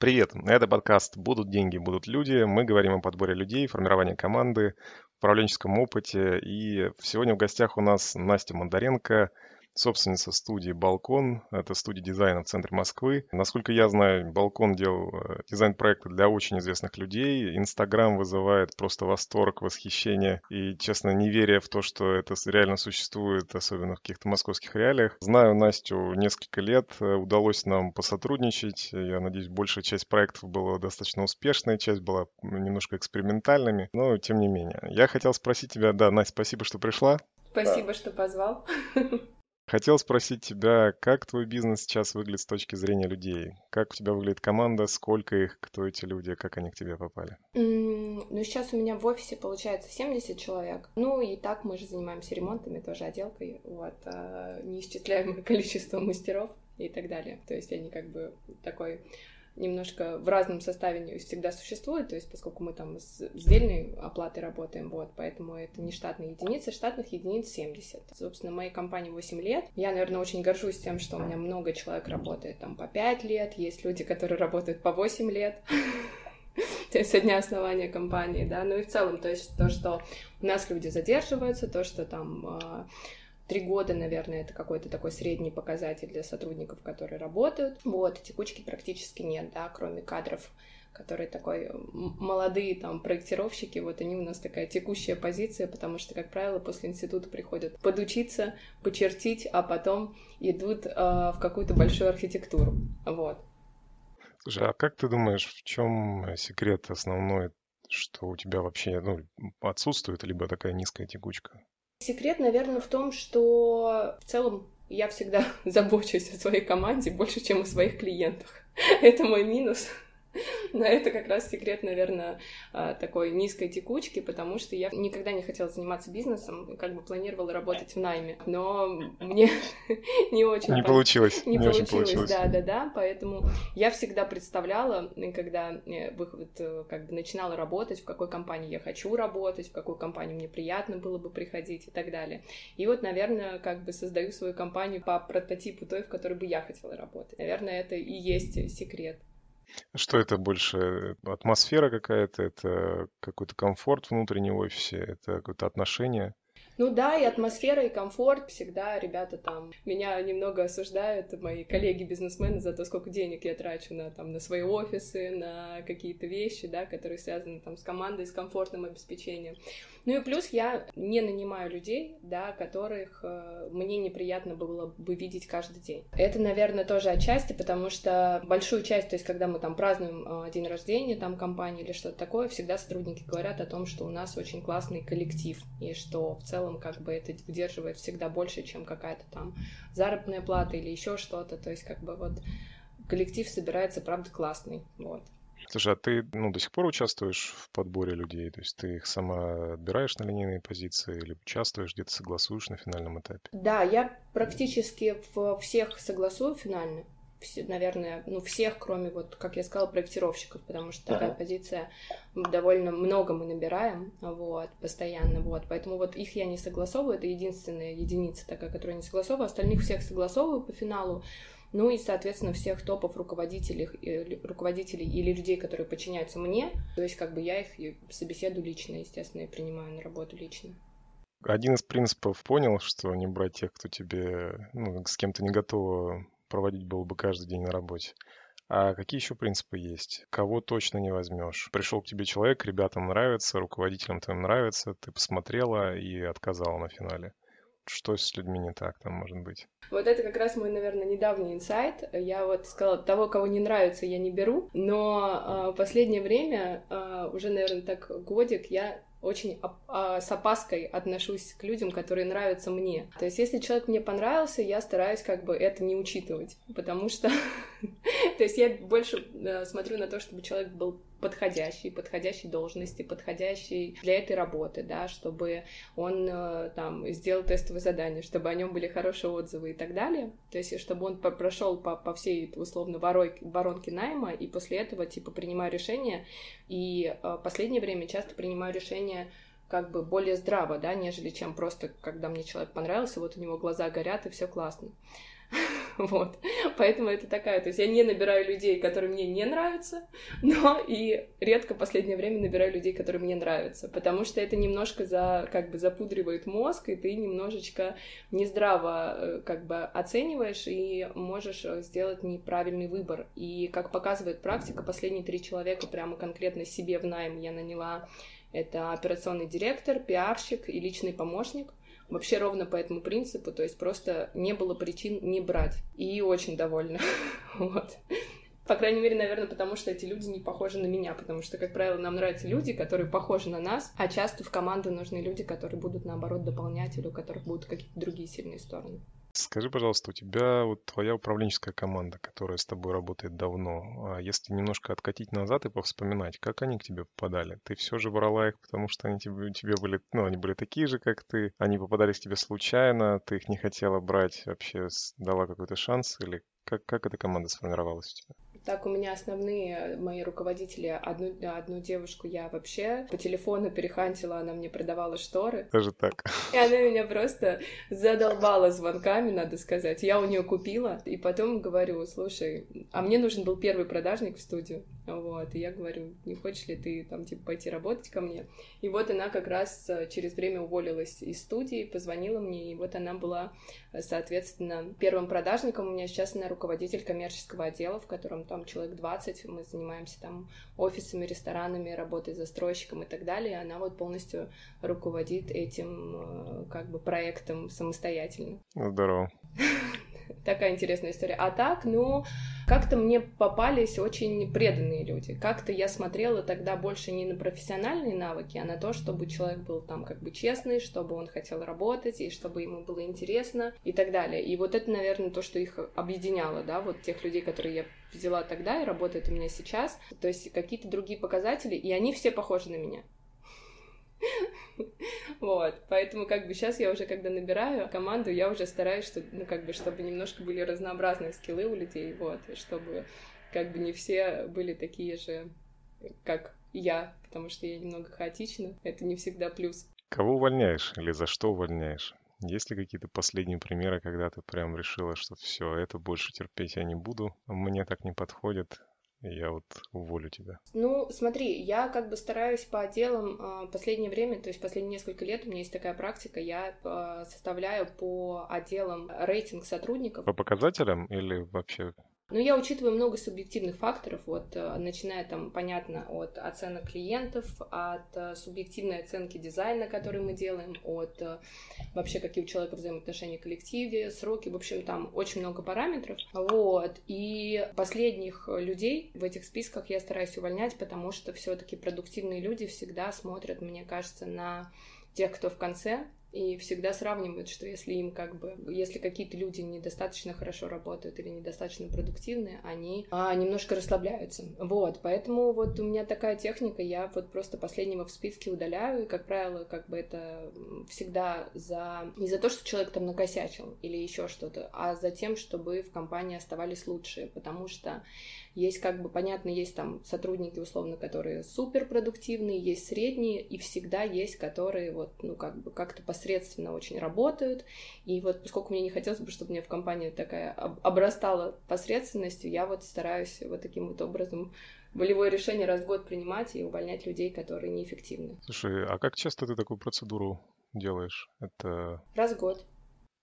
Привет, это подкаст «Будут деньги, будут люди». Мы говорим о подборе людей, формировании команды, управленческом опыте. И сегодня в гостях у нас Настя Мандаренко, собственница студии «Балкон». Это студия дизайна в центре Москвы. Насколько я знаю, «Балкон» делал э, дизайн-проекты для очень известных людей. Инстаграм вызывает просто восторг, восхищение и, честно, неверие в то, что это реально существует, особенно в каких-то московских реалиях. Знаю Настю несколько лет, удалось нам посотрудничать. Я надеюсь, большая часть проектов была достаточно успешной, часть была немножко экспериментальными, но тем не менее. Я хотел спросить тебя, да, Настя, спасибо, что пришла. Спасибо, да. что позвал. Хотел спросить тебя, как твой бизнес сейчас выглядит с точки зрения людей? Как у тебя выглядит команда, сколько их, кто эти люди, как они к тебе попали? Mm, ну, сейчас у меня в офисе получается 70 человек. Ну, и так мы же занимаемся ремонтами, тоже отделкой, вот, а, неисчисляемое количество мастеров и так далее. То есть они как бы такой немножко в разном составе всегда существует, то есть поскольку мы там с сдельной оплатой работаем, вот, поэтому это не штатные единицы, штатных единиц 70. Собственно, моей компании 8 лет. Я, наверное, очень горжусь тем, что у меня много человек работает там по 5 лет, есть люди, которые работают по 8 лет. то есть со дня основания компании, да, ну и в целом, то есть то, что у нас люди задерживаются, то, что там а, Три года, наверное, это какой-то такой средний показатель для сотрудников, которые работают. Вот, текучки практически нет, да, кроме кадров которые такой молодые там проектировщики, вот они у нас такая текущая позиция, потому что, как правило, после института приходят подучиться, почертить, а потом идут э, в какую-то большую архитектуру, вот. Слушай, а как ты думаешь, в чем секрет основной, что у тебя вообще ну, отсутствует, либо такая низкая текучка? Секрет, наверное, в том, что в целом я всегда забочусь о своей команде больше, чем о своих клиентах. Это мой минус. Но это как раз секрет, наверное, а, такой низкой текучки, потому что я никогда не хотела заниматься бизнесом, как бы планировала работать в найме, но мне не очень... Не получилось. Не, получилось, да, да, да, поэтому я всегда представляла, когда э, вот, э, как бы начинала работать, в какой компании я хочу работать, в какую компанию мне приятно было бы приходить и так далее. И вот, наверное, как бы создаю свою компанию по прототипу той, в которой бы я хотела работать. Наверное, это и есть секрет. Что это больше? Атмосфера какая-то? Это какой-то комфорт внутренний в офисе? Это какое-то отношение? Ну да, и атмосфера, и комфорт. Всегда ребята там меня немного осуждают, мои коллеги-бизнесмены, за то, сколько денег я трачу на, там, на свои офисы, на какие-то вещи, да, которые связаны там с командой, с комфортным обеспечением. Ну и плюс я не нанимаю людей, да, которых э, мне неприятно было бы видеть каждый день. Это, наверное, тоже отчасти, потому что большую часть, то есть когда мы там празднуем э, день рождения там компании или что-то такое, всегда сотрудники говорят о том, что у нас очень классный коллектив, и что в целом как бы это выдерживает всегда больше, чем какая-то там заработная плата или еще что-то. То есть как бы вот коллектив собирается, правда, классный. Вот. Слушай, а ты ну, до сих пор участвуешь в подборе людей? То есть ты их сама отбираешь на линейные позиции или участвуешь, где-то согласуешь на финальном этапе? Да, я практически всех согласую финально наверное, ну, всех, кроме, вот, как я сказала, проектировщиков, потому что такая позиция, довольно много мы набираем, вот, постоянно, вот, поэтому вот их я не согласовываю, это единственная единица такая, которую я не согласовываю, остальных всех согласовываю по финалу, ну и, соответственно, всех топов руководителей, э, руководителей или людей, которые подчиняются мне, то есть как бы я их собеседую лично, естественно, и принимаю на работу лично. Один из принципов понял, что не брать тех, кто тебе, ну, с кем то не готова проводить было бы каждый день на работе. А какие еще принципы есть? Кого точно не возьмешь? Пришел к тебе человек, ребятам нравится, руководителям твоим нравится, ты посмотрела и отказала на финале. Что с людьми не так там может быть? Вот это как раз мой, наверное, недавний инсайт. Я вот сказала, того, кого не нравится, я не беру. Но э, последнее время, э, уже, наверное, так годик, я очень а, с опаской отношусь к людям, которые нравятся мне. То есть, если человек мне понравился, я стараюсь как бы это не учитывать, потому что, то есть, я больше э, смотрю на то, чтобы человек был подходящий, подходящей должности, подходящий для этой работы, да, чтобы он э, там сделал тестовое задание, чтобы о нем были хорошие отзывы и так далее. То есть, чтобы он прошел по, по всей условно воронке, воронке найма, и после этого типа принимаю решение. И э, последнее время часто принимаю решение как бы более здраво, да, нежели чем просто, когда мне человек понравился, вот у него глаза горят, и все классно. Вот. Поэтому это такая, то есть я не набираю людей, которые мне не нравятся, но и редко в последнее время набираю людей, которые мне нравятся, потому что это немножко за, как бы запудривает мозг, и ты немножечко нездраво э, как бы оцениваешь и можешь э, сделать неправильный выбор. И как показывает практика, последние три человека прямо конкретно себе в найм я наняла это операционный директор, пиарщик и личный помощник. Вообще ровно по этому принципу, то есть просто не было причин не брать. И очень довольна. вот. По крайней мере, наверное, потому что эти люди не похожи на меня, потому что, как правило, нам нравятся люди, которые похожи на нас, а часто в команду нужны люди, которые будут, наоборот, дополнять или у которых будут какие-то другие сильные стороны. Скажи, пожалуйста, у тебя вот твоя управленческая команда, которая с тобой работает давно, а если немножко откатить назад и повспоминать, как они к тебе попадали? Ты все же брала их, потому что они тебе, тебе были, ну, они были такие же, как ты, они попадались к тебе случайно, ты их не хотела брать, вообще дала какой-то шанс, или как, как эта команда сформировалась у тебя? Так, у меня основные мои руководители, одну, одну девушку я вообще по телефону перехантила, она мне продавала шторы. Даже так. И она меня просто задолбала звонками, надо сказать. Я у нее купила, и потом говорю, слушай, а мне нужен был первый продажник в студию. Вот, и я говорю, не хочешь ли ты там, типа, пойти работать ко мне? И вот она как раз э, через время уволилась из студии, позвонила мне, и вот она была, э, соответственно, первым продажником. У меня сейчас она руководитель коммерческого отдела, в котором там человек 20, мы занимаемся там офисами, ресторанами, работой застройщиком и так далее, и она вот полностью руководит этим, э, как бы, проектом самостоятельно. Здорово. Такая интересная история. А так, ну, как-то мне попались очень преданные люди. Как-то я смотрела тогда больше не на профессиональные навыки, а на то, чтобы человек был там как бы честный, чтобы он хотел работать, и чтобы ему было интересно и так далее. И вот это, наверное, то, что их объединяло, да, вот тех людей, которые я взяла тогда и работают у меня сейчас. То есть какие-то другие показатели, и они все похожи на меня. Вот, поэтому как бы сейчас я уже, когда набираю команду, я уже стараюсь, что, ну, как бы, чтобы немножко были разнообразные скиллы у людей, вот, чтобы как бы не все были такие же, как я, потому что я немного хаотична, это не всегда плюс. Кого увольняешь или за что увольняешь? Есть ли какие-то последние примеры, когда ты прям решила, что все, это больше терпеть я не буду, мне так не подходит, я вот уволю тебя? Ну, смотри, я как бы стараюсь по отделам э, последнее время, то есть последние несколько лет у меня есть такая практика, я э, составляю по отделам рейтинг сотрудников. По показателям или вообще но я учитываю много субъективных факторов, вот, э, начиная там, понятно, от оценок клиентов, от э, субъективной оценки дизайна, который мы делаем, от э, вообще какие у человека взаимоотношения в коллективе, сроки, в общем, там очень много параметров. Вот. И последних людей в этих списках я стараюсь увольнять, потому что все-таки продуктивные люди всегда смотрят, мне кажется, на тех, кто в конце, и всегда сравнивают, что если им как бы, если какие-то люди недостаточно хорошо работают или недостаточно продуктивны, они а, немножко расслабляются. Вот, поэтому вот у меня такая техника, я вот просто последнего в списке удаляю, и, как правило, как бы это всегда за не за то, что человек там накосячил или еще что-то, а за тем, чтобы в компании оставались лучшие, потому что есть как бы, понятно, есть там сотрудники, условно, которые супер продуктивные, есть средние, и всегда есть, которые вот, ну, как бы как-то посредственно очень работают. И вот поскольку мне не хотелось бы, чтобы у меня в компании такая обрастала посредственностью, я вот стараюсь вот таким вот образом волевое решение раз в год принимать и увольнять людей, которые неэффективны. Слушай, а как часто ты такую процедуру делаешь? Это... Раз в год.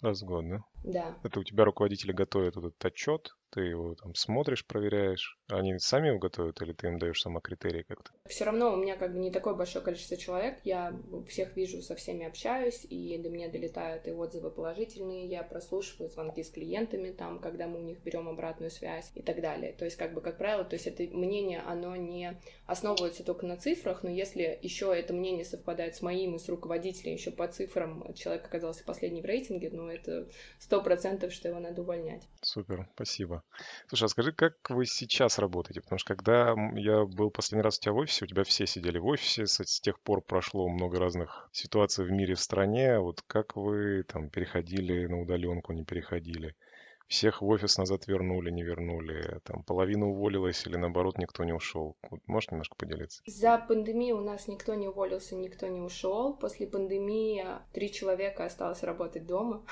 Раз в год, да? Да. Это у тебя руководители готовят этот отчет, ты его там смотришь, проверяешь. Они сами его готовят или ты им даешь сама критерии как-то? Все равно у меня как бы не такое большое количество человек. Я всех вижу, со всеми общаюсь, и до меня долетают и отзывы положительные. Я прослушиваю звонки с клиентами, там, когда мы у них берем обратную связь и так далее. То есть, как бы, как правило, то есть это мнение, оно не основывается только на цифрах, но если еще это мнение совпадает с моим и с руководителем еще по цифрам, человек оказался последний в рейтинге, ну, это сто процентов, что его надо увольнять. Супер, спасибо. Слушай, а скажи, как вы сейчас работаете? Потому что когда я был последний раз у тебя в офисе, у тебя все сидели в офисе, с, тех пор прошло много разных ситуаций в мире, в стране. Вот как вы там переходили на удаленку, не переходили? Всех в офис назад вернули, не вернули, там половина уволилась или наоборот никто не ушел. Вот можешь немножко поделиться? За пандемию у нас никто не уволился, никто не ушел. После пандемии три человека осталось работать дома.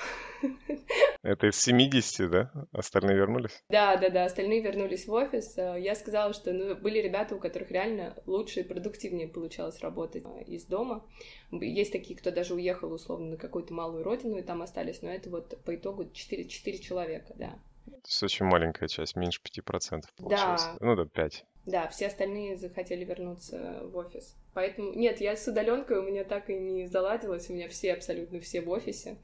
Это из 70, да? Остальные вернулись? Да, да, да, остальные вернулись в офис. Я сказала, что ну, были ребята, у которых реально лучше и продуктивнее получалось работать э, из дома. Есть такие, кто даже уехал условно на какую-то малую родину и там остались, но это вот по итогу 4, 4 человека, да. То есть очень маленькая часть, меньше 5% получилось. Да. Ну да, 5. Да, все остальные захотели вернуться в офис. Поэтому, нет, я с удаленкой у меня так и не заладилось, у меня все, абсолютно все в офисе.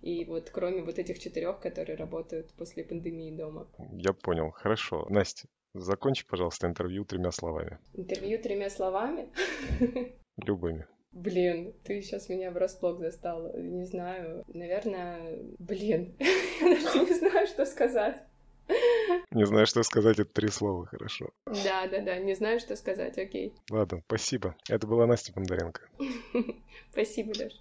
И вот кроме вот этих четырех, которые работают после пандемии дома. Я понял, хорошо. Настя, закончи, пожалуйста, интервью тремя словами. Интервью тремя словами? Любыми. Блин, ты сейчас меня врасплох застал. Не знаю. Наверное, блин, я даже не знаю, что сказать. Не знаю, что сказать, это три слова, хорошо. Да, да, да, не знаю, что сказать, окей. Ладно, спасибо. Это была Настя Бондаренко. Спасибо, Леш.